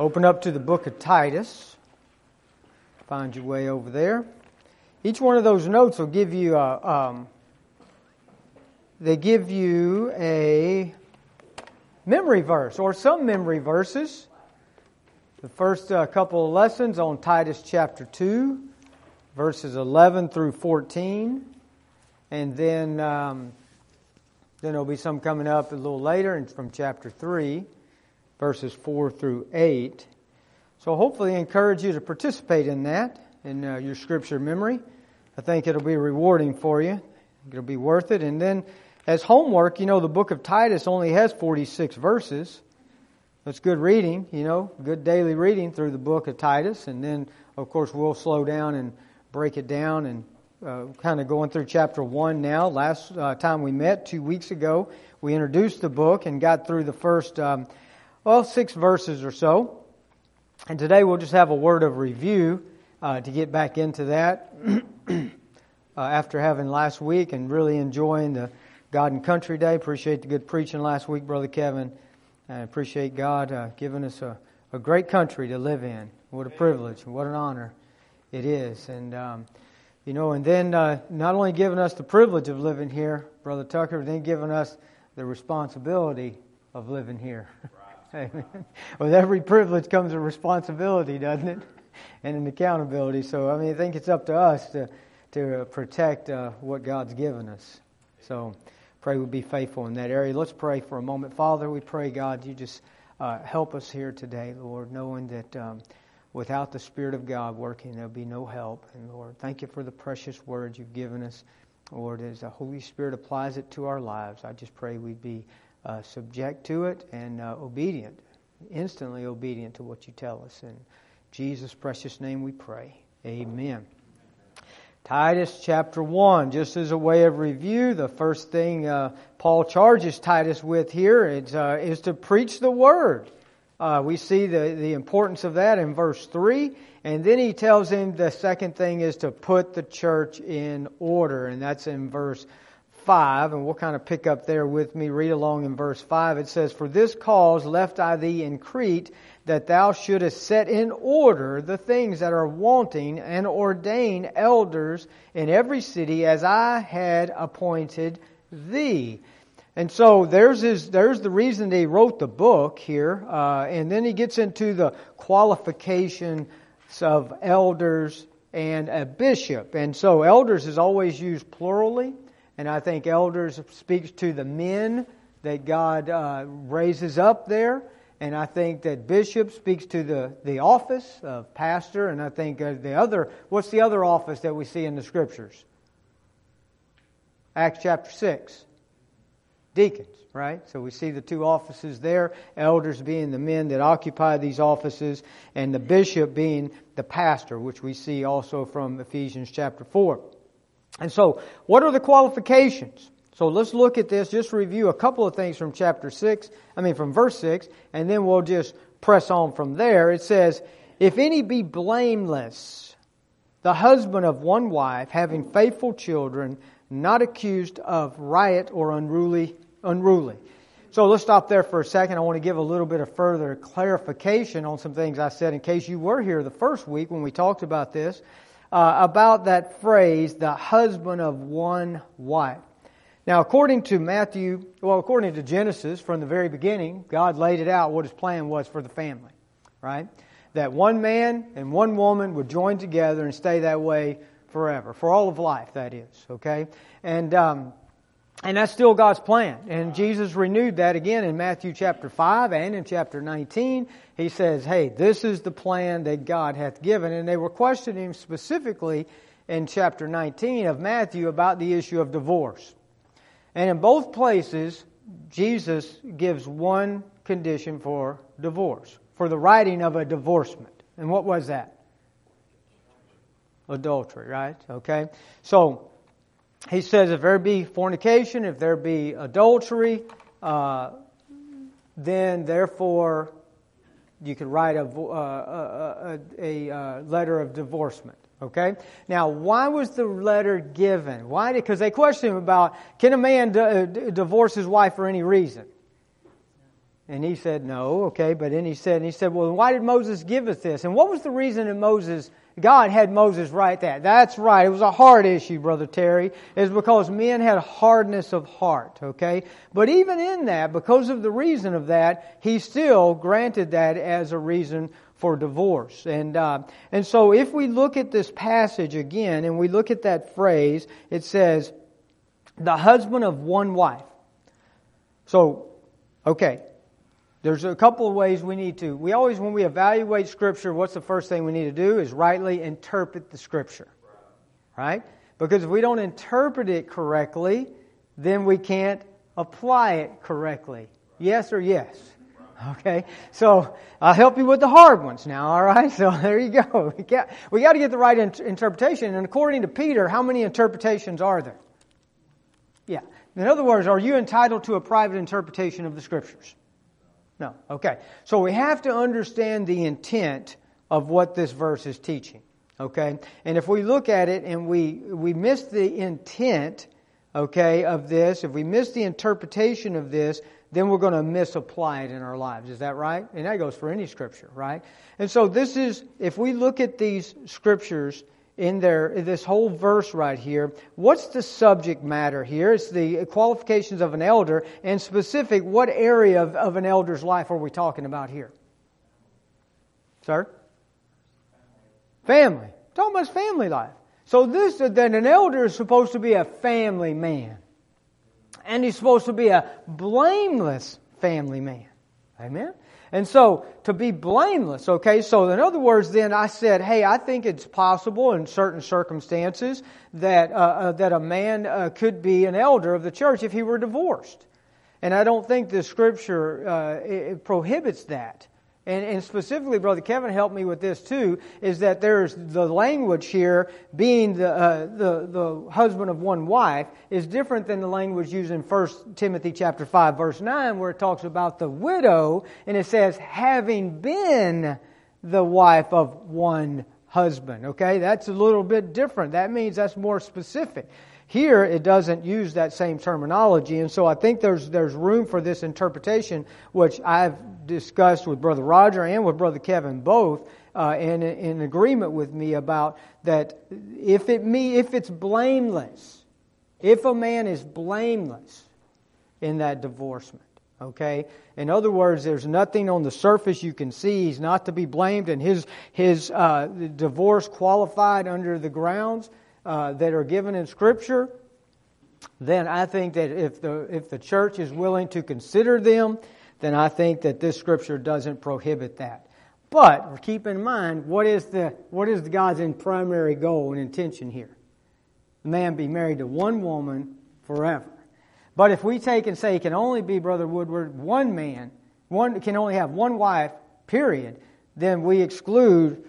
Open up to the book of Titus. Find your way over there. Each one of those notes will give you a, um, they give you a memory verse or some memory verses. The first uh, couple of lessons on Titus chapter 2, verses 11 through 14. And then, um, then there'll be some coming up a little later and from chapter 3, verses 4 through 8. So hopefully I encourage you to participate in that, in uh, your scripture memory. I think it'll be rewarding for you. It'll be worth it. And then as homework, you know, the book of Titus only has 46 verses. It's good reading, you know, good daily reading through the book of Titus. And then, of course, we'll slow down and break it down and uh, kind of going through chapter 1 now. Last uh, time we met, two weeks ago, we introduced the book and got through the first, um, well, six verses or so. And today we'll just have a word of review uh, to get back into that uh, after having last week and really enjoying the God and Country Day. Appreciate the good preaching last week, Brother Kevin. I appreciate God uh, giving us a, a great country to live in. What a privilege, and what an honor it is. And, um, you know, and then uh, not only giving us the privilege of living here, Brother Tucker, then giving us the responsibility of living here. Amen. With every privilege comes a responsibility, doesn't it? And an accountability. So, I mean, I think it's up to us to, to protect uh, what God's given us. So, pray we'll be faithful in that area. Let's pray for a moment. Father, we pray, God, you just uh, help us here today, Lord, knowing that um, without the Spirit of God working, there'll be no help. And Lord, thank you for the precious words you've given us. Lord, as the Holy Spirit applies it to our lives, I just pray we'd be uh, subject to it and uh, obedient, instantly obedient to what you tell us. In Jesus' precious name we pray. Amen. Titus chapter 1, just as a way of review, the first thing uh, Paul charges Titus with here is, uh, is to preach the word. Uh, we see the, the importance of that in verse 3. And then he tells him the second thing is to put the church in order, and that's in verse 5. And we'll kind of pick up there with me, read along in verse 5. It says, For this cause left I thee in Crete that thou shouldest set in order the things that are wanting and ordain elders in every city as I had appointed thee. And so there's his, there's the reason they wrote the book here, uh, and then he gets into the qualifications of elders and a bishop. And so elders is always used plurally, and I think elders speaks to the men that God uh, raises up there. And I think that bishop speaks to the, the office of pastor, and I think uh, the other, what's the other office that we see in the scriptures? Acts chapter 6. Deacons, right? So we see the two offices there, elders being the men that occupy these offices, and the bishop being the pastor, which we see also from Ephesians chapter 4. And so, what are the qualifications? So let's look at this, just review a couple of things from chapter 6, I mean from verse 6, and then we'll just press on from there. It says, If any be blameless, the husband of one wife, having faithful children, not accused of riot or unruly, unruly. So let's stop there for a second. I want to give a little bit of further clarification on some things I said in case you were here the first week when we talked about this, uh, about that phrase, the husband of one wife. Now, according to Matthew, well, according to Genesis, from the very beginning, God laid it out what his plan was for the family, right? That one man and one woman would join together and stay that way forever, for all of life, that is, okay? And, um, and that's still God's plan. And Jesus renewed that again in Matthew chapter 5 and in chapter 19. He says, hey, this is the plan that God hath given. And they were questioning him specifically in chapter 19 of Matthew about the issue of divorce. And in both places, Jesus gives one condition for divorce, for the writing of a divorcement. And what was that? Adultery, right? Okay. So, he says if there be fornication, if there be adultery, uh, then therefore you could write a, uh, a, a, a, letter of divorcement. Okay? Now, why was the letter given? Why? Because they questioned him about can a man d- uh, divorce his wife for any reason? And he said, No, okay. But then he said, and he said, Well, why did Moses give us this? And what was the reason that Moses, God had Moses write that? That's right. It was a heart issue, Brother Terry. It's because men had hardness of heart, okay? But even in that, because of the reason of that, he still granted that as a reason for divorce. And, uh, and so if we look at this passage again and we look at that phrase, it says, the husband of one wife. So, okay. There's a couple of ways we need to. We always, when we evaluate Scripture, what's the first thing we need to do is rightly interpret the Scripture. Right? Because if we don't interpret it correctly, then we can't apply it correctly. Yes or yes? Okay? So, I'll help you with the hard ones now, alright? So, there you go. We got, we got to get the right in- interpretation. And according to Peter, how many interpretations are there? Yeah. In other words, are you entitled to a private interpretation of the Scriptures? No. Okay. So we have to understand the intent of what this verse is teaching. Okay? And if we look at it and we, we miss the intent, okay, of this, if we miss the interpretation of this, then we're going to misapply it in our lives. Is that right? And that goes for any scripture, right? And so this is, if we look at these scriptures in there, this whole verse right here, what's the subject matter here? It's the qualifications of an elder, and specific, what area of, of an elder's life are we talking about here? Sir? Family. Talking about family life. So this, then an elder is supposed to be a family man. And he's supposed to be a blameless family man. Amen? And so, to be blameless, okay, so in other words, then I said, hey, I think it's possible in certain circumstances that, uh, uh, that a man uh, could be an elder of the church if he were divorced. And I don't think the scripture uh, prohibits that and, and specifically, Brother Kevin helped me with this too, is that there's the language here being the, uh, the, the husband of one wife is different than the language used in 1 Timothy chapter 5 verse 9 where it talks about the widow and it says having been the wife of one husband. Okay, that's a little bit different. That means that's more specific. Here, it doesn't use that same terminology, and so I think there's, there's room for this interpretation, which I've discussed with Brother Roger and with Brother Kevin both, uh, in, in agreement with me about that if, it me, if it's blameless, if a man is blameless in that divorcement, okay? In other words, there's nothing on the surface you can see. He's not to be blamed, and his, his uh, divorce qualified under the grounds uh, that are given in Scripture, then I think that if the, if the church is willing to consider them, then I think that this Scripture doesn't prohibit that. But keep in mind, what is, the, what is God's primary goal and intention here? The man be married to one woman forever. But if we take and say he can only be, Brother Woodward, one man, one can only have one wife, period, then we exclude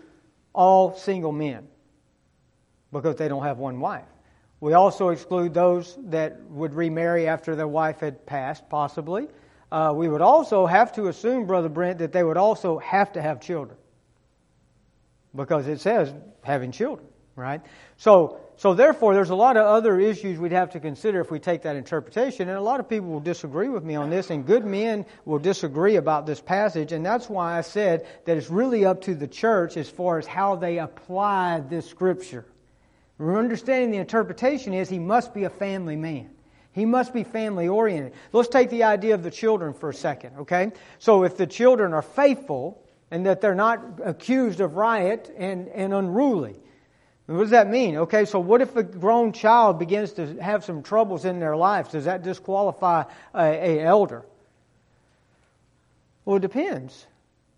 all single men because they don't have one wife. We also exclude those that would remarry after their wife had passed, possibly. Uh, we would also have to assume, Brother Brent, that they would also have to have children. Because it says having children, right? So, so therefore, there's a lot of other issues we'd have to consider if we take that interpretation. And a lot of people will disagree with me on this, and good men will disagree about this passage. And that's why I said that it's really up to the church as far as how they apply this scripture. We're understanding the interpretation is he must be a family man. He must be family oriented. Let's take the idea of the children for a second, okay? So if the children are faithful and that they're not accused of riot and, and unruly, what does that mean? Okay, so what if a grown child begins to have some troubles in their lives? Does that disqualify a, a elder? Well, it depends.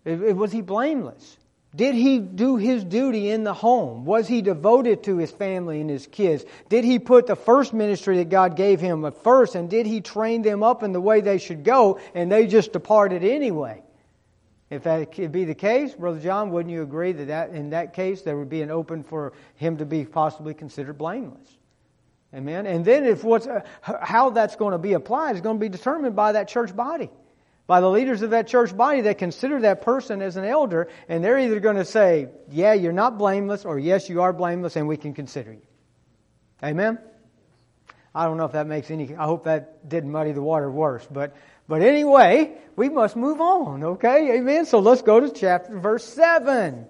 It, it, was he blameless? Did he do his duty in the home? Was he devoted to his family and his kids? Did he put the first ministry that God gave him at first and did he train them up in the way they should go and they just departed anyway? If that could be the case, Brother John, wouldn't you agree that, that in that case there would be an open for him to be possibly considered blameless? Amen. And then if what's uh, how that's going to be applied is going to be determined by that church body by the leaders of that church body that consider that person as an elder, and they're either going to say, Yeah, you're not blameless, or Yes, you are blameless, and we can consider you. Amen? I don't know if that makes any, I hope that didn't muddy the water worse, but, But anyway, we must move on, okay? Amen. So let's go to chapter verse 7.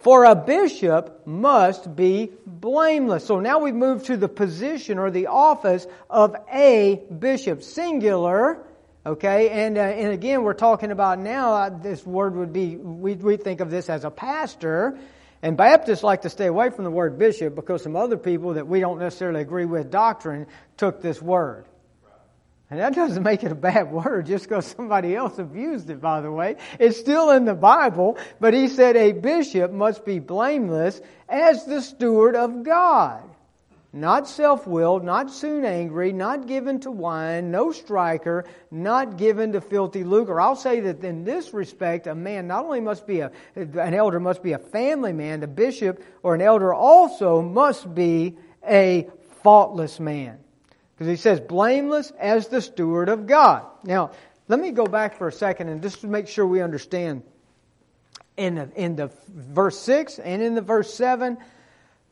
For a bishop must be blameless. So now we move to the position or the office of a bishop, singular. Okay, and uh, and again, we're talking about now. Uh, this word would be we we think of this as a pastor, and Baptists like to stay away from the word bishop because some other people that we don't necessarily agree with doctrine took this word. And that doesn't make it a bad word just because somebody else abused it, by the way. It's still in the Bible, but he said a bishop must be blameless as the steward of God. Not self willed, not soon angry, not given to wine, no striker, not given to filthy lucre. I'll say that in this respect, a man not only must be a, an elder must be a family man, the bishop or an elder also must be a faultless man. Because he says, blameless as the steward of God. Now, let me go back for a second and just to make sure we understand in the, in the verse 6 and in the verse 7,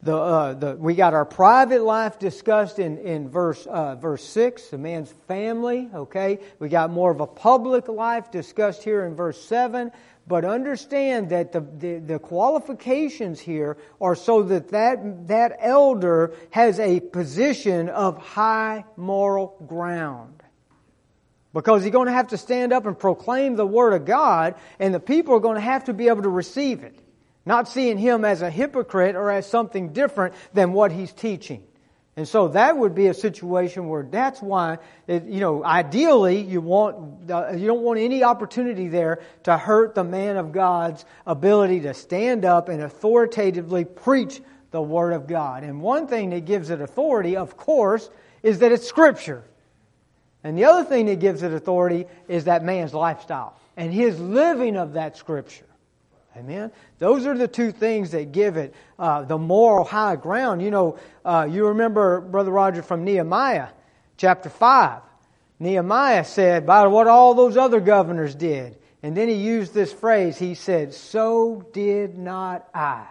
the, uh, the, we got our private life discussed in, in verse, uh, verse 6, the man's family, okay? We got more of a public life discussed here in verse 7. But understand that the, the, the, qualifications here are so that, that that elder has a position of high moral ground. Because he's going to have to stand up and proclaim the Word of God, and the people are going to have to be able to receive it. Not seeing him as a hypocrite or as something different than what he's teaching. And so that would be a situation where that's why, it, you know, ideally you want, uh, you don't want any opportunity there to hurt the man of God's ability to stand up and authoritatively preach the Word of God. And one thing that gives it authority, of course, is that it's Scripture. And the other thing that gives it authority is that man's lifestyle and his living of that Scripture. Amen. Those are the two things that give it uh, the moral high ground. You know, uh, you remember Brother Roger from Nehemiah, chapter five. Nehemiah said, "By what all those other governors did," and then he used this phrase. He said, "So did not I."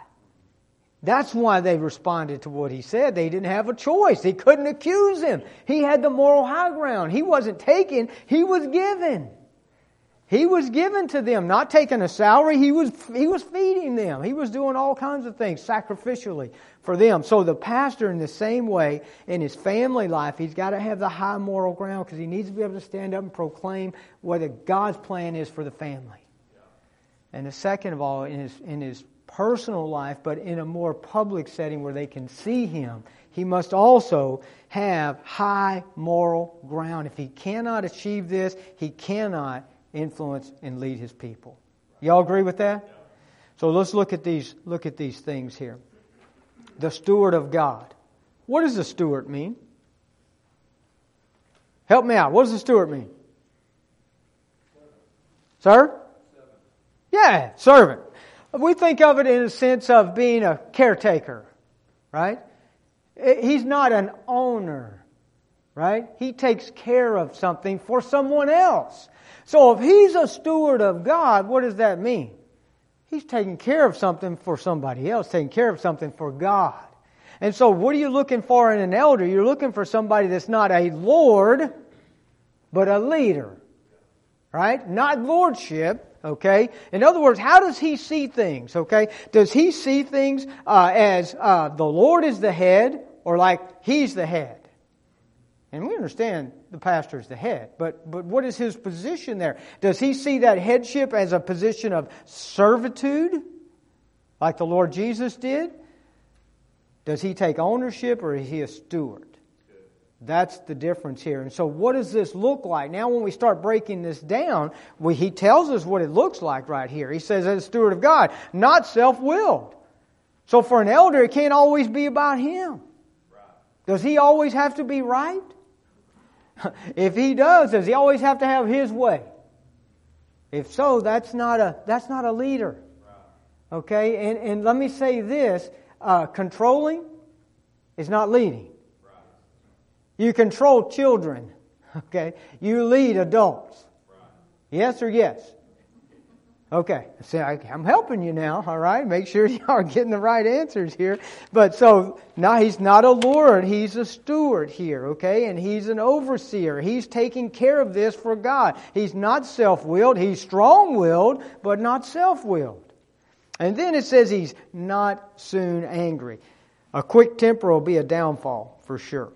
That's why they responded to what he said. They didn't have a choice. They couldn't accuse him. He had the moral high ground. He wasn't taken; he was given. He was given to them, not taking a salary. He was, he was feeding them. He was doing all kinds of things sacrificially for them. So the pastor, in the same way, in his family life, he's got to have the high moral ground because he needs to be able to stand up and proclaim what God's plan is for the family. And the second of all, in his, in his personal life, but in a more public setting where they can see him, he must also have high moral ground. If he cannot achieve this, he cannot influence, and lead his people. Y'all agree with that? So let's look at these look at these things here. The steward of God. What does the steward mean? Help me out. What does the steward mean? Sir? Yeah, servant. We think of it in a sense of being a caretaker, right? He's not an owner, right? He takes care of something for someone else. So if he's a steward of God, what does that mean? He's taking care of something for somebody else, taking care of something for God. And so what are you looking for in an elder? You're looking for somebody that's not a lord, but a leader. Right? Not lordship, okay? In other words, how does he see things, okay? Does he see things uh, as uh, the Lord is the head or like he's the head? And we understand the pastor is the head, but, but what is his position there? Does he see that headship as a position of servitude, like the Lord Jesus did? Does he take ownership or is he a steward? That's the difference here. And so, what does this look like? Now, when we start breaking this down, we, he tells us what it looks like right here. He says, as a steward of God, not self willed. So, for an elder, it can't always be about him. Does he always have to be right? if he does, does he always have to have his way? If so, that's not a, that's not a leader. Okay? And, and let me say this uh, controlling is not leading. You control children. Okay? You lead adults. Yes or yes? Okay, see, I, am helping you now, all right? Make sure you are getting the right answers here. But so, now he's not a lord, he's a steward here, okay? And he's an overseer. He's taking care of this for God. He's not self willed, he's strong willed, but not self willed. And then it says he's not soon angry. A quick temper will be a downfall, for sure.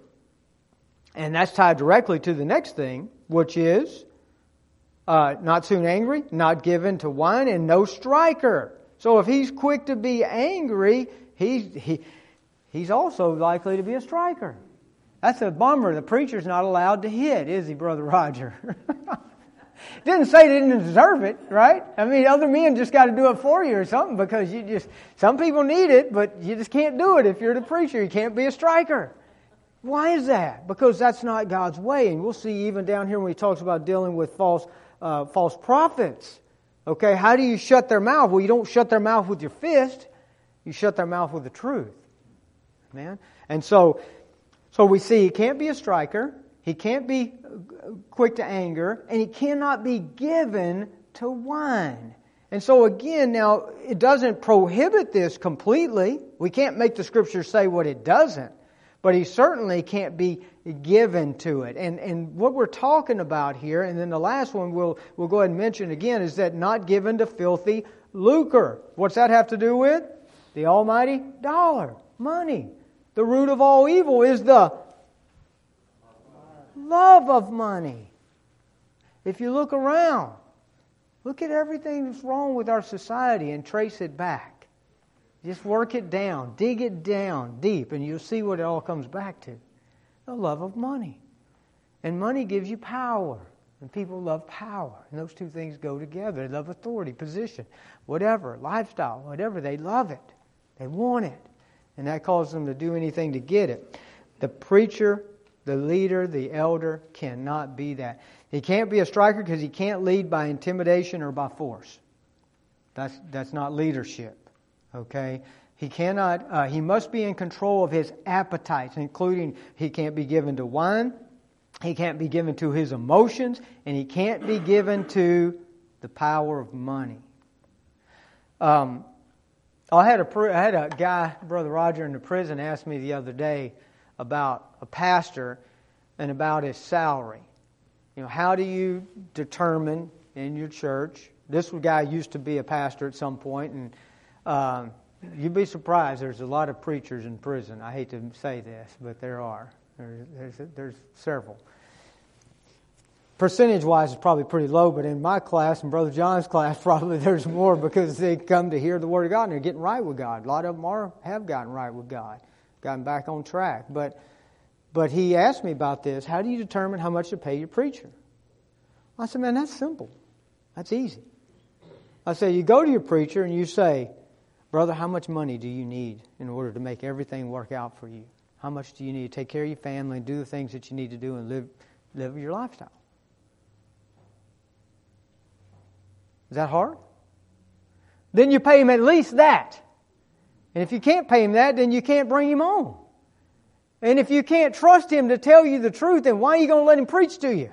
And that's tied directly to the next thing, which is uh, not soon angry, not given to wine, and no striker. So if he's quick to be angry, he's, he, he's also likely to be a striker. That's a bummer. The preacher's not allowed to hit, is he, Brother Roger? Didn't say they didn't deserve it, right? I mean, other men just got to do it for you or something because you just, some people need it, but you just can't do it if you're the preacher. You can't be a striker. Why is that? Because that's not God's way. And we'll see even down here when he talks about dealing with false uh, false prophets. Okay, how do you shut their mouth? Well, you don't shut their mouth with your fist. You shut their mouth with the truth. Man. And so, so we see he can't be a striker. He can't be quick to anger. And he cannot be given to wine. And so again, now, it doesn't prohibit this completely. We can't make the scripture say what it doesn't. But he certainly can't be given to it. And, and what we're talking about here, and then the last one we'll, we'll go ahead and mention again, is that not given to filthy lucre. What's that have to do with? The almighty dollar, money. The root of all evil is the love of money. If you look around, look at everything that's wrong with our society and trace it back. Just work it down, dig it down deep, and you'll see what it all comes back to the love of money. And money gives you power. And people love power. And those two things go together. They love authority, position, whatever, lifestyle, whatever. They love it. They want it. And that causes them to do anything to get it. The preacher, the leader, the elder cannot be that. He can't be a striker because he can't lead by intimidation or by force. That's, that's not leadership. Okay? He cannot, uh, he must be in control of his appetites, including he can't be given to wine, he can't be given to his emotions, and he can't be given to the power of money. Um, I had a I had a guy, Brother Roger, in the prison asked me the other day about a pastor and about his salary. You know, how do you determine in your church? This guy used to be a pastor at some point, and um, You'd be surprised. There's a lot of preachers in prison. I hate to say this, but there are. There's, there's, there's several. Percentage wise, it's probably pretty low, but in my class and Brother John's class, probably there's more because they come to hear the Word of God and they're getting right with God. A lot of them are, have gotten right with God, gotten back on track. But, but he asked me about this. How do you determine how much to pay your preacher? I said, man, that's simple. That's easy. I said, you go to your preacher and you say, Brother, how much money do you need in order to make everything work out for you? How much do you need to take care of your family and do the things that you need to do and live, live your lifestyle? Is that hard? Then you pay him at least that. And if you can't pay him that, then you can't bring him on. And if you can't trust him to tell you the truth, then why are you going to let him preach to you?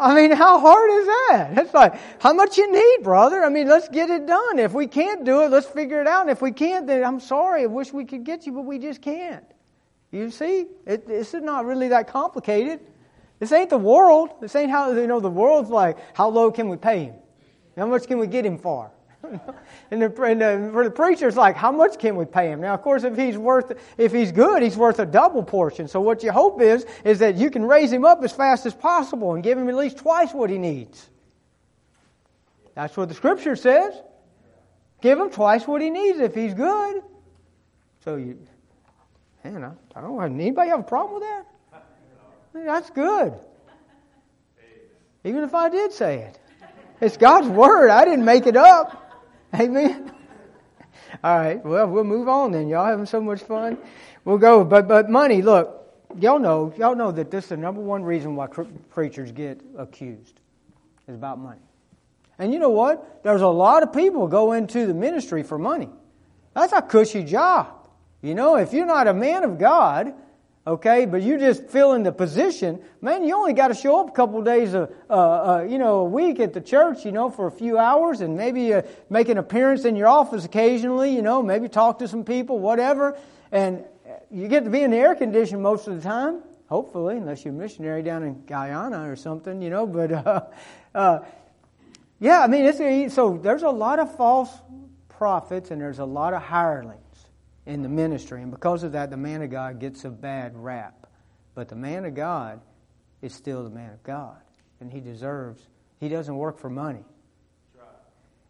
I mean, how hard is that? It's like, how much you need, brother? I mean, let's get it done. If we can't do it, let's figure it out. And if we can't, then I'm sorry. I wish we could get you, but we just can't. You see, it, is not really that complicated. This ain't the world. This ain't how, you know, the world's like, how low can we pay him? How much can we get him for? and, the, and the, for the preacher, it's like, how much can we pay him? Now, of course, if he's worth, if he's good, he's worth a double portion. So what you hope is, is that you can raise him up as fast as possible and give him at least twice what he needs. That's what the scripture says. Give him twice what he needs if he's good. So you, man, I, I don't know, anybody have a problem with that? That's good. Even if I did say it. It's God's word. I didn't make it up. Amen. All right. Well, we'll move on then. Y'all having so much fun. We'll go. But but money. Look, y'all know y'all know that this is the number one reason why preachers get accused is about money. And you know what? There's a lot of people go into the ministry for money. That's a cushy job. You know, if you're not a man of God, Okay, but you just fill in the position. Man, you only got to show up a couple days, a, uh, uh, you know, a week at the church, you know, for a few hours, and maybe uh, make an appearance in your office occasionally. You know, maybe talk to some people, whatever. And you get to be in the air condition most of the time, hopefully, unless you're a missionary down in Guyana or something, you know. But uh, uh, yeah, I mean, it's, so there's a lot of false prophets and there's a lot of hirelings in the ministry, and because of that, the man of God gets a bad rap. But the man of God is still the man of God, and he deserves. He doesn't work for money.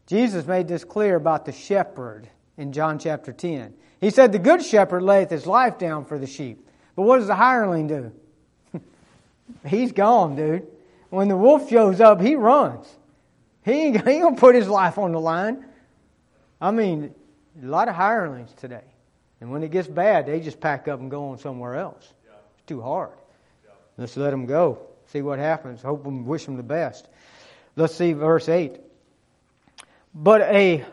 Jesus made this clear about the shepherd in John chapter 10. He said, The good shepherd layeth his life down for the sheep. But what does the hireling do? He's gone, dude. When the wolf shows up, he runs. He ain't, he ain't going to put his life on the line. I mean, a lot of hirelings today. And when it gets bad, they just pack up and go on somewhere else. It's too hard. Let's let them go. See what happens. Hope them, wish them the best. Let's see verse 8. But a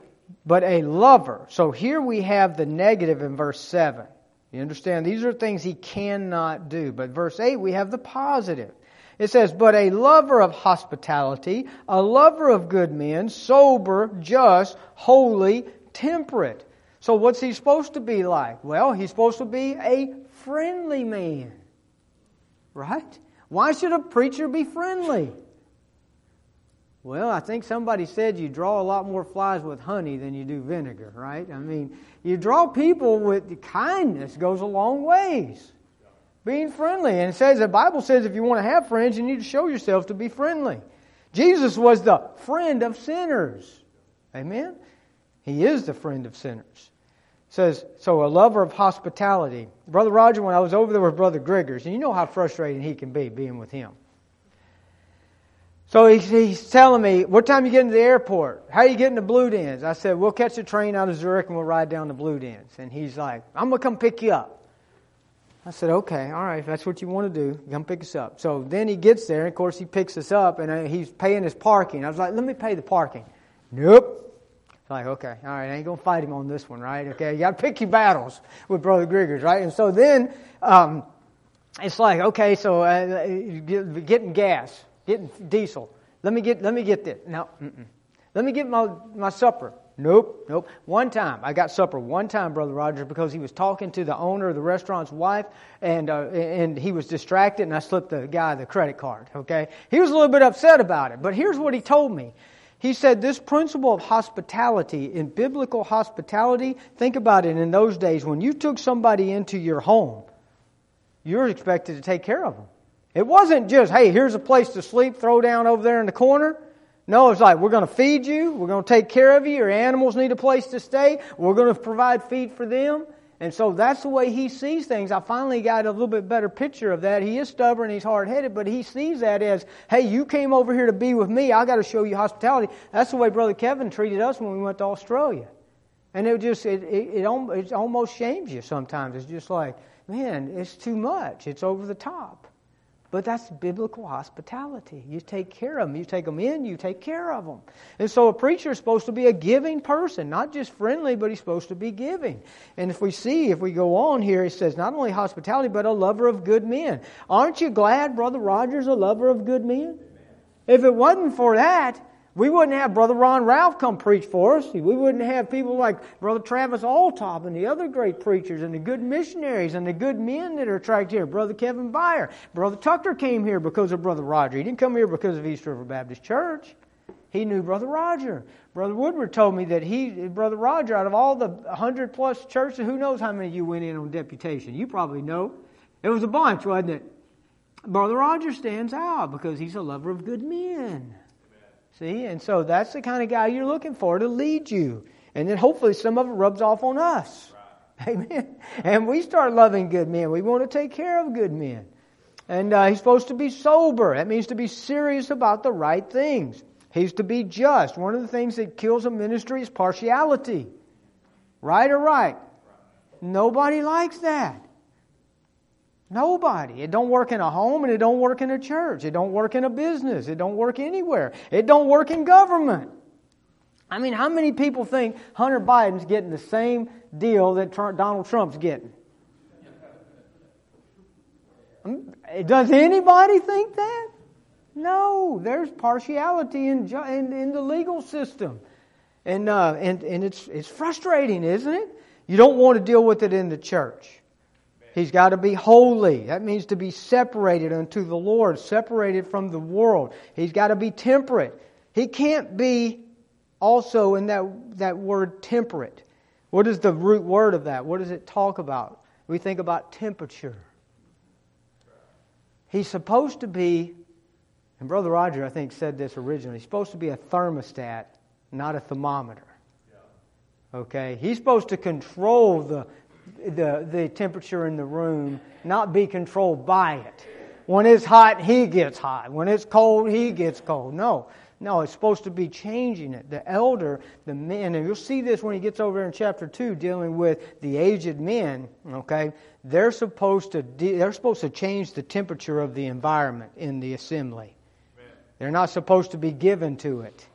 but a lover. So here we have the negative in verse 7. You understand? These are things he cannot do. But verse 8, we have the positive. It says, But a lover of hospitality, a lover of good men, sober, just, holy, temperate. So what's he supposed to be like? Well, he's supposed to be a friendly man. Right? Why should a preacher be friendly? Well, I think somebody said you draw a lot more flies with honey than you do vinegar, right? I mean, you draw people with kindness goes a long ways. Being friendly. And it says, the Bible says if you want to have friends, you need to show yourself to be friendly. Jesus was the friend of sinners. Amen? He is the friend of sinners. Says, so a lover of hospitality. Brother Roger, when I was over there with Brother Griggers, and you know how frustrating he can be being with him. So he's, he's telling me, what time you getting to the airport? How you getting to Bludenz? I said, we'll catch a train out of Zurich and we'll ride down to Bludenz. And he's like, I'm going to come pick you up. I said, okay, all right, if that's what you want to do, come pick us up. So then he gets there, and of course he picks us up, and uh, he's paying his parking. I was like, let me pay the parking. Nope. Like, okay, all right, I ain't going to fight him on this one, right? Okay, you got to pick your battles with Brother Griggers, right? And so then um, it's like, okay, so uh, getting gas getting diesel. Let me get, let me get this. No, mm-mm. let me get my, my supper. Nope, nope. One time, I got supper one time, Brother Rogers, because he was talking to the owner of the restaurant's wife, and uh, and he was distracted, and I slipped the guy the credit card. Okay, he was a little bit upset about it, but here's what he told me. He said this principle of hospitality in biblical hospitality. Think about it. In those days, when you took somebody into your home, you're expected to take care of them. It wasn't just, hey, here's a place to sleep, throw down over there in the corner. No, it's like, we're going to feed you, we're going to take care of you, your animals need a place to stay, we're going to provide feed for them. And so that's the way he sees things. I finally got a little bit better picture of that. He is stubborn, he's hard headed, but he sees that as, hey, you came over here to be with me, I got to show you hospitality. That's the way Brother Kevin treated us when we went to Australia. And it just, it, it, it, it almost shames you sometimes. It's just like, man, it's too much, it's over the top. But that's biblical hospitality. You take care of them. You take them in, you take care of them. And so a preacher is supposed to be a giving person, not just friendly, but he's supposed to be giving. And if we see, if we go on here, it says not only hospitality, but a lover of good men. Aren't you glad Brother Rogers a lover of good men? If it wasn't for that, we wouldn't have Brother Ron Ralph come preach for us. We wouldn't have people like Brother Travis Altop and the other great preachers and the good missionaries and the good men that are attracted here. Brother Kevin Byer. Brother Tucker came here because of Brother Roger. He didn't come here because of East River Baptist Church. He knew Brother Roger. Brother Woodward told me that he, Brother Roger, out of all the 100 plus churches, who knows how many you went in on deputation? You probably know. It was a bunch, wasn't it? Brother Roger stands out because he's a lover of good men. See? And so that's the kind of guy you're looking for to lead you. And then hopefully some of it rubs off on us. Right. Amen. And we start loving good men. We want to take care of good men. And uh, he's supposed to be sober. That means to be serious about the right things. He's to be just. One of the things that kills a ministry is partiality. Right or right? Nobody likes that. Nobody. It don't work in a home and it don't work in a church. It don't work in a business. It don't work anywhere. It don't work in government. I mean, how many people think Hunter Biden's getting the same deal that Donald Trump's getting? Does anybody think that? No, there's partiality in, in, in the legal system. And, uh, and, and it's, it's frustrating, isn't it? You don't want to deal with it in the church. He's got to be holy. That means to be separated unto the Lord, separated from the world. He's got to be temperate. He can't be also in that, that word temperate. What is the root word of that? What does it talk about? We think about temperature. He's supposed to be, and Brother Roger, I think, said this originally, he's supposed to be a thermostat, not a thermometer. Okay? He's supposed to control the, the, the temperature in the room, not be controlled by it. When it's hot, he gets hot. When it's cold, he gets cold. No. No, it's supposed to be changing it. The elder, the men, and you'll see this when he gets over in chapter 2 dealing with the aged men, okay? They're supposed to de- they're supposed to change the temperature of the environment in the assembly. Amen. They're not supposed to be given to it.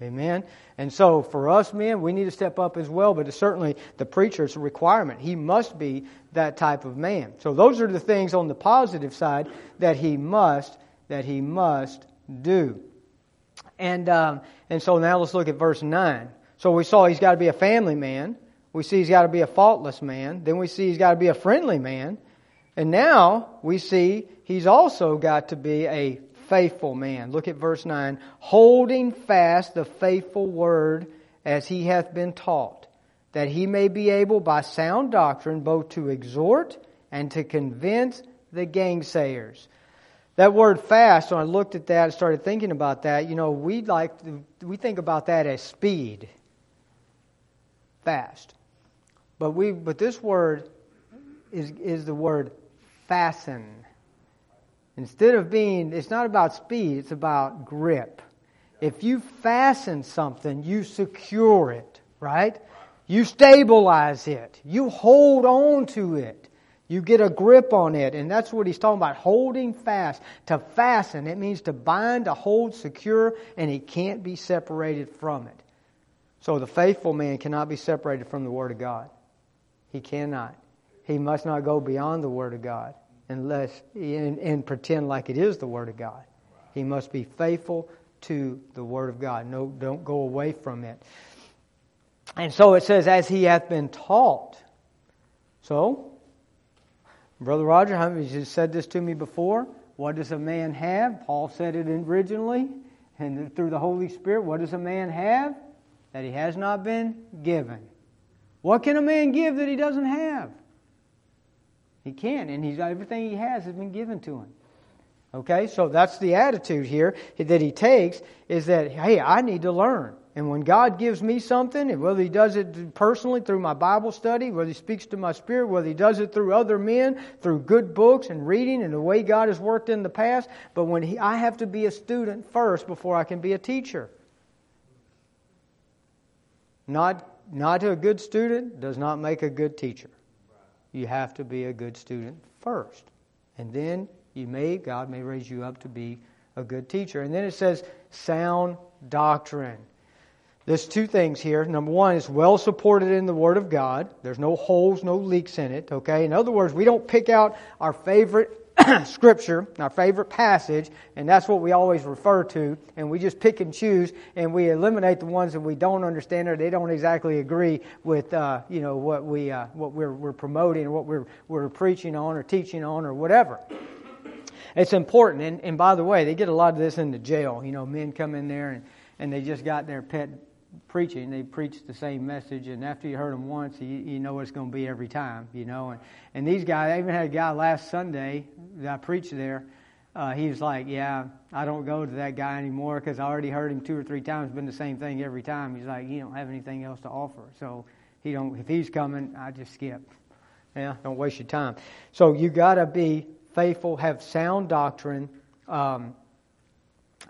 Amen. And so for us men, we need to step up as well, but certainly the preacher a requirement. He must be that type of man. So those are the things on the positive side that he must that he must do. And um, and so now let's look at verse nine. So we saw he's got to be a family man. We see he's got to be a faultless man. Then we see he's got to be a friendly man. And now we see he's also got to be a faithful man. Look at verse 9. Holding fast the faithful word as he hath been taught, that he may be able by sound doctrine both to exhort and to convince the gainsayers. That word fast, when I looked at that and started thinking about that, you know, we like to, we think about that as speed. Fast. But we but this word is is the word fasten. Instead of being, it's not about speed, it's about grip. If you fasten something, you secure it, right? You stabilize it. You hold on to it. You get a grip on it. And that's what he's talking about holding fast. To fasten, it means to bind, to hold secure, and it can't be separated from it. So the faithful man cannot be separated from the Word of God. He cannot. He must not go beyond the Word of God unless and, and pretend like it is the Word of God. He must be faithful to the Word of God. No, don't go away from it. And so it says, as he hath been taught. So, Brother Roger, you said this to me before? What does a man have? Paul said it originally, and through the Holy Spirit, what does a man have? That he has not been given. What can a man give that he doesn't have? He can, and he's everything he has has been given to him. Okay, so that's the attitude here that he takes is that hey, I need to learn. And when God gives me something, and whether He does it personally through my Bible study, whether He speaks to my spirit, whether He does it through other men, through good books and reading and the way God has worked in the past, but when he, I have to be a student first before I can be a teacher. Not, not a good student does not make a good teacher you have to be a good student first. And then you may, God may raise you up to be a good teacher. And then it says sound doctrine. There's two things here. Number one, it's well supported in the Word of God. There's no holes, no leaks in it. Okay. In other words, we don't pick out our favorite scripture, our favorite passage, and that's what we always refer to, and we just pick and choose, and we eliminate the ones that we don't understand or they don't exactly agree with, uh, you know, what we uh, what we're, we're promoting or what we're we're preaching on or teaching on or whatever. It's important, and, and by the way, they get a lot of this in the jail. You know, men come in there and, and they just got their pet preaching, they preach the same message, and after you heard them once, you, you know it's going to be every time, you know. And, and these guys, I even had a guy last Sunday that I preached there. Uh, he was like, "Yeah, I don't go to that guy anymore because I already heard him two or three times. Been the same thing every time." He's like, "You don't have anything else to offer, so he don't. If he's coming, I just skip. Yeah, don't waste your time. So you got to be faithful, have sound doctrine." Um,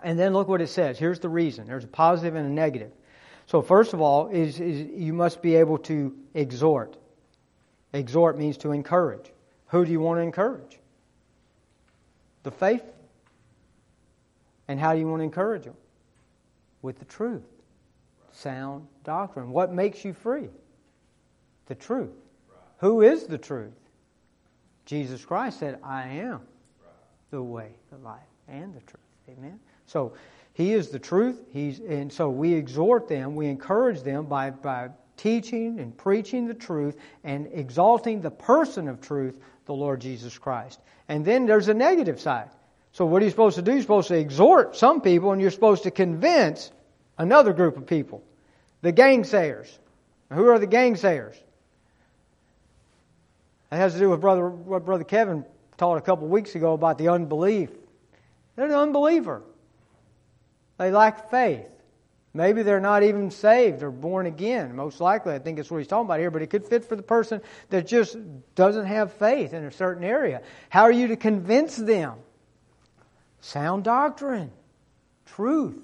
and then look what it says. Here's the reason. There's a positive and a negative. So first of all, is, is you must be able to exhort. Exhort means to encourage. Who do you want to encourage? The faithful. And how do you want to encourage them? With the truth. Sound doctrine. What makes you free? The truth. Who is the truth? Jesus Christ said, I am the way, the life, and the truth. Amen. So he is the truth. He's and so we exhort them, we encourage them by by teaching and preaching the truth and exalting the person of truth, the Lord Jesus Christ. And then there's a negative side. So what are you supposed to do? You're supposed to exhort some people and you're supposed to convince another group of people. The gainsayers. Who are the gainsayers? That has to do with brother, what Brother Kevin taught a couple weeks ago about the unbelief. They're an unbeliever. They lack faith. Maybe they're not even saved or born again. Most likely, I think that's what he's talking about here, but it could fit for the person that just doesn't have faith in a certain area. How are you to convince them? Sound doctrine, truth.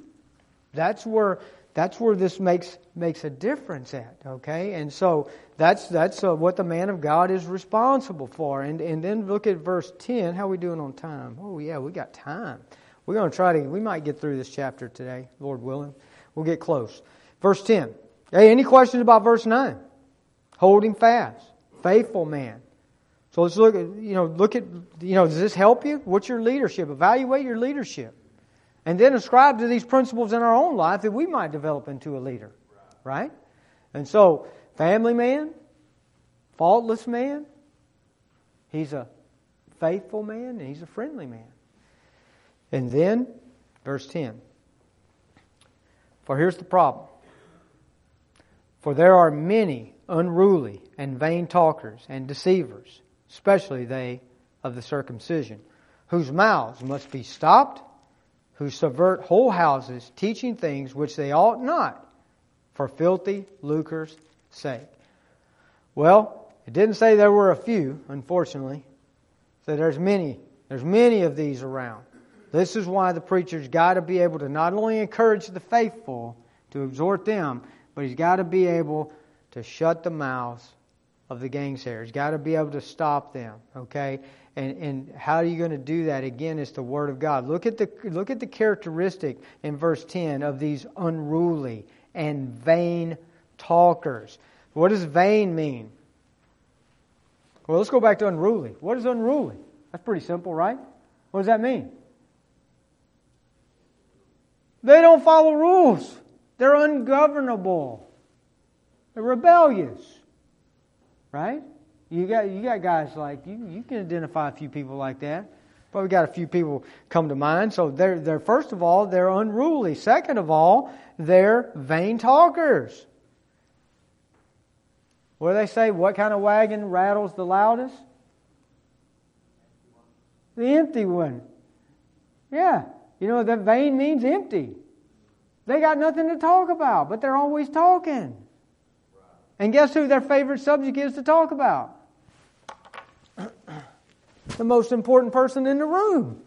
That's where that's where this makes makes a difference at. Okay, and so that's that's uh, what the man of God is responsible for. And and then look at verse ten. How are we doing on time? Oh yeah, we got time. We're going to try to. We might get through this chapter today, Lord willing. We'll get close. Verse ten. Hey, any questions about verse nine? Holding fast, faithful man. So let's look at, you know, look at, you know, does this help you? What's your leadership? Evaluate your leadership. And then ascribe to these principles in our own life that we might develop into a leader. Right? And so, family man, faultless man, he's a faithful man, and he's a friendly man. And then, verse 10. For here's the problem. For there are many unruly and vain talkers and deceivers especially they of the circumcision, whose mouths must be stopped, who subvert whole houses, teaching things which they ought not, for filthy lucre's sake. Well, it didn't say there were a few, unfortunately. So there's many. There's many of these around. This is why the preacher's got to be able to not only encourage the faithful, to exhort them, but he's got to be able to shut the mouths of the gainsayers. Got to be able to stop them, okay? And, and how are you going to do that? Again, it's the Word of God. Look at the, look at the characteristic in verse 10 of these unruly and vain talkers. What does vain mean? Well, let's go back to unruly. What is unruly? That's pretty simple, right? What does that mean? They don't follow rules. They're ungovernable. They're rebellious right? You got you got guys like you. You can identify a few people like that. Probably got a few people come to mind. So they're they're first of all they're unruly. Second of all they're vain talkers. What do they say? What kind of wagon rattles the loudest? The empty one. Yeah. You know that vain means empty. They got nothing to talk about, but they're always talking. And guess who their favorite subject is to talk about? the most important person in the room.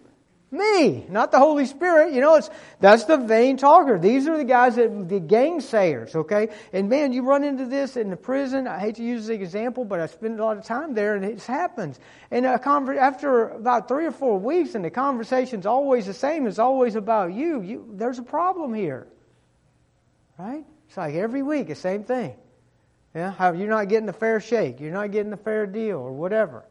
Me, not the Holy Spirit. You know, it's that's the vain talker. These are the guys that the gainsayers, okay? And man, you run into this in the prison. I hate to use the example, but I spend a lot of time there, and it happens. And a conver- after about three or four weeks, and the conversation's always the same. It's always about you. You, there's a problem here, right? It's like every week, the same thing. Yeah, how you're not getting a fair shake, you're not getting a fair deal, or whatever.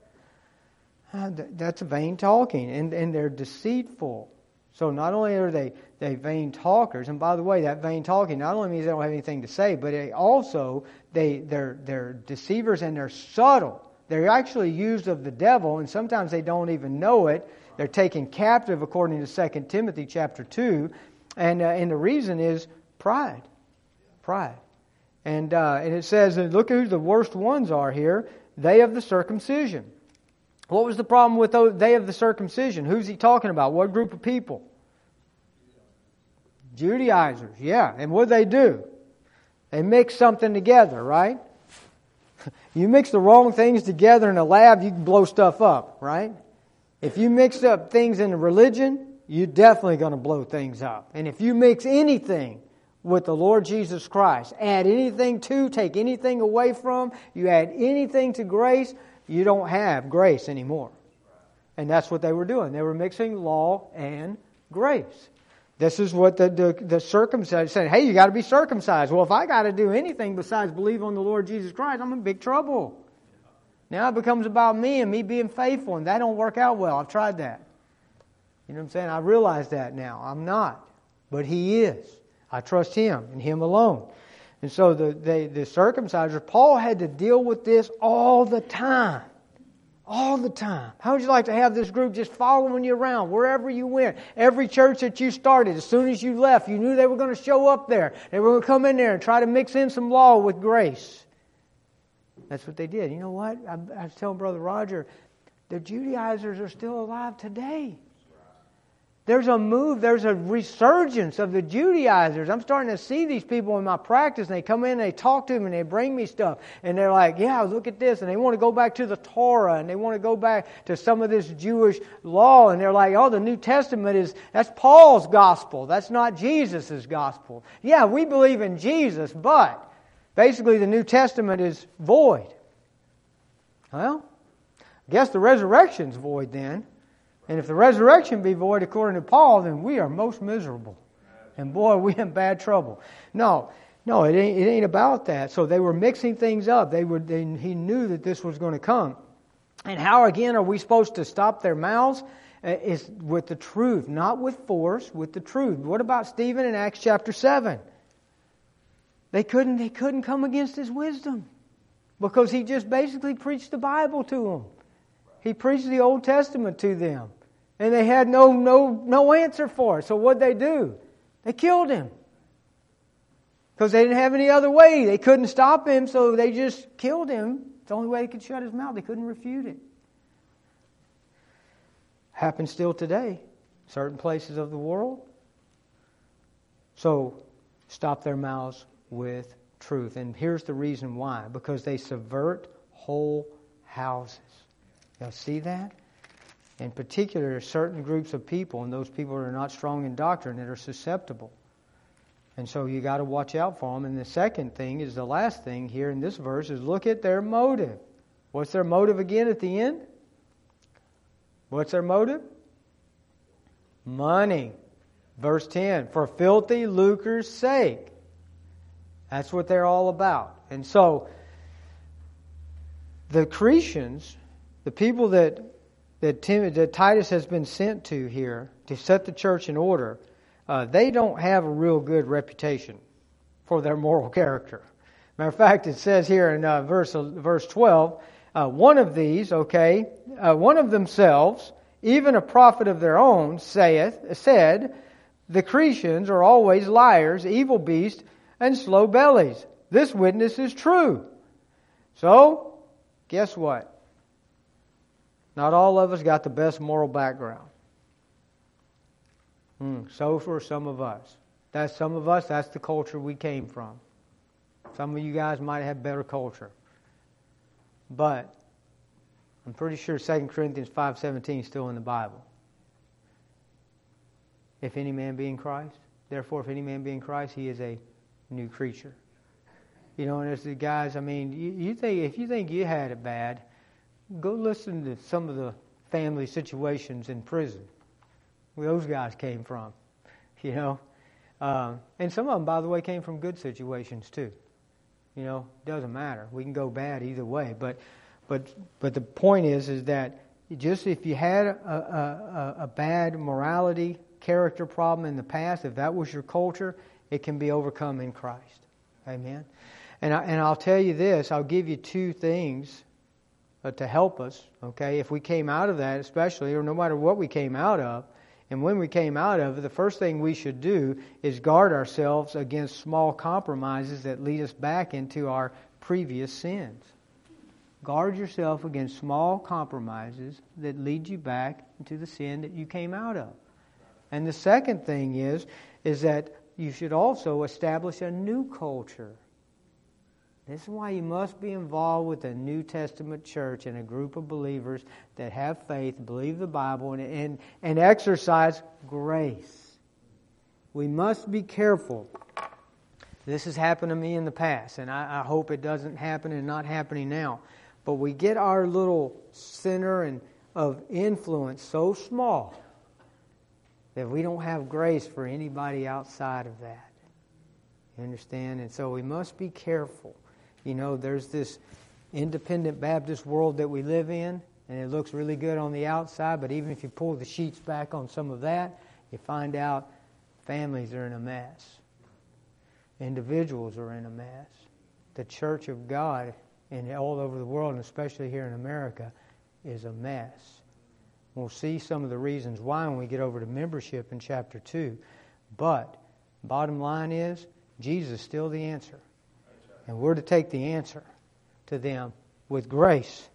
Uh, that's vain talking, and, and they're deceitful. So not only are they, they vain talkers, and by the way, that vain talking not only means they don't have anything to say, but they also they they're they're deceivers and they're subtle. They're actually used of the devil, and sometimes they don't even know it. They're taken captive, according to 2 Timothy chapter two, and uh, and the reason is pride, pride. And, uh, and it says, and look who the worst ones are here they of the circumcision. What was the problem with they of the circumcision? Who's he talking about? What group of people? Judaizers, yeah. And what do they do? They mix something together, right? you mix the wrong things together in a lab, you can blow stuff up, right? If you mix up things in religion, you're definitely going to blow things up. And if you mix anything with the Lord Jesus Christ. Add anything to, take anything away from, you add anything to grace, you don't have grace anymore. And that's what they were doing. They were mixing law and grace. This is what the, the, the circumcised said, hey, you got to be circumcised. Well, if I got to do anything besides believe on the Lord Jesus Christ, I'm in big trouble. Now it becomes about me and me being faithful, and that don't work out well. I've tried that. You know what I'm saying? I realize that now. I'm not. But He is. I trust Him and Him alone. And so the, the, the circumcisers, Paul had to deal with this all the time. All the time. How would you like to have this group just following you around wherever you went? Every church that you started, as soon as you left, you knew they were going to show up there. They were going to come in there and try to mix in some law with grace. That's what they did. You know what? I, I was telling Brother Roger, the Judaizers are still alive today. There's a move, there's a resurgence of the Judaizers. I'm starting to see these people in my practice, and they come in and they talk to me and they bring me stuff. And they're like, yeah, look at this. And they want to go back to the Torah and they want to go back to some of this Jewish law. And they're like, oh, the New Testament is, that's Paul's gospel. That's not Jesus' gospel. Yeah, we believe in Jesus, but basically the New Testament is void. Well, I guess the resurrection's void then. And if the resurrection be void according to Paul, then we are most miserable. And boy, we in bad trouble. No, no, it ain't, it ain't about that. So they were mixing things up. They were, they, he knew that this was going to come. And how again are we supposed to stop their mouths? Uh, is with the truth, not with force, with the truth. What about Stephen in Acts chapter seven? They couldn't, they couldn't come against his wisdom because he just basically preached the Bible to them. He preached the Old Testament to them. And they had no, no, no answer for it. So what'd they do? They killed him. Because they didn't have any other way. They couldn't stop him, so they just killed him. It's the only way they could shut his mouth. They couldn't refute it. Happens still today, certain places of the world. So stop their mouths with truth. And here's the reason why because they subvert whole houses. Y'all see that? In particular, certain groups of people, and those people are not strong in doctrine, that are susceptible. And so you got to watch out for them. And the second thing is the last thing here in this verse is look at their motive. What's their motive again at the end? What's their motive? Money. Verse 10 For filthy lucre's sake. That's what they're all about. And so the Cretans, the people that that, Tim, that Titus has been sent to here to set the church in order, uh, they don't have a real good reputation for their moral character. Matter of fact, it says here in uh, verse verse twelve, uh, one of these, okay, uh, one of themselves, even a prophet of their own, saith said, the Cretans are always liars, evil beasts, and slow bellies. This witness is true. So, guess what? Not all of us got the best moral background. Hmm, so for some of us. That's some of us, that's the culture we came from. Some of you guys might have better culture. But I'm pretty sure 2 Corinthians 5:17 is still in the Bible. If any man be in Christ, therefore if any man be in Christ, he is a new creature. You know, and as the guys, I mean, you, you think if you think you had it bad, Go listen to some of the family situations in prison where those guys came from, you know. Uh, and some of them, by the way, came from good situations too. You know, it doesn't matter. We can go bad either way. But, but, but the point is, is that just if you had a, a, a bad morality, character problem in the past, if that was your culture, it can be overcome in Christ. Amen. And I, and I'll tell you this. I'll give you two things uh, to help us, okay? If we came out of that, especially, or no matter what we came out of, and when we came out of it, the first thing we should do is guard ourselves against small compromises that lead us back into our previous sins. Guard yourself against small compromises that lead you back into the sin that you came out of. And the second thing is is that you should also establish a new culture. This is why you must be involved with a New Testament church and a group of believers that have faith, believe the Bible, and, and, and exercise grace. We must be careful. This has happened to me in the past, and I, I hope it doesn't happen and not happening now. But we get our little center and of influence so small that we don't have grace for anybody outside of that. You understand? And so we must be careful. You know, there's this independent Baptist world that we live in, and it looks really good on the outside, but even if you pull the sheets back on some of that, you find out families are in a mess. Individuals are in a mess. The church of God and all over the world, and especially here in America, is a mess. We'll see some of the reasons why when we get over to membership in chapter 2. But bottom line is, Jesus is still the answer. And we're to take the answer to them with grace.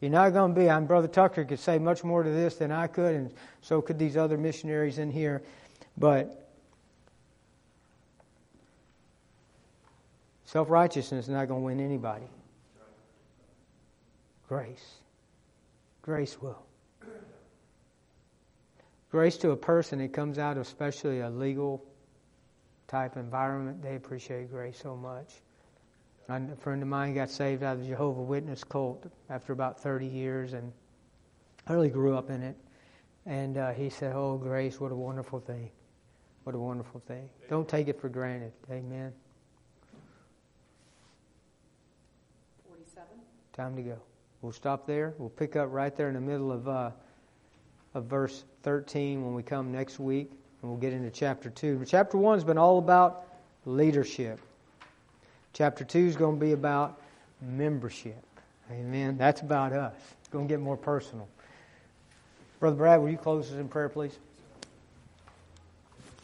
You're not going to be, I'm Brother Tucker could say much more to this than I could, and so could these other missionaries in here. But self righteousness is not going to win anybody. Grace. Grace will. Grace to a person, it comes out of especially a legal type environment. They appreciate grace so much. A friend of mine got saved out of the Jehovah Witness cult after about 30 years, and I really grew up in it. And uh, he said, "Oh, grace, what a wonderful thing! What a wonderful thing! Don't take it for granted." Amen. Forty-seven. Time to go. We'll stop there. We'll pick up right there in the middle of uh, of verse 13 when we come next week, and we'll get into chapter two. But Chapter one has been all about leadership. Chapter 2 is going to be about membership. Amen. That's about us. It's going to get more personal. Brother Brad, will you close us in prayer, please?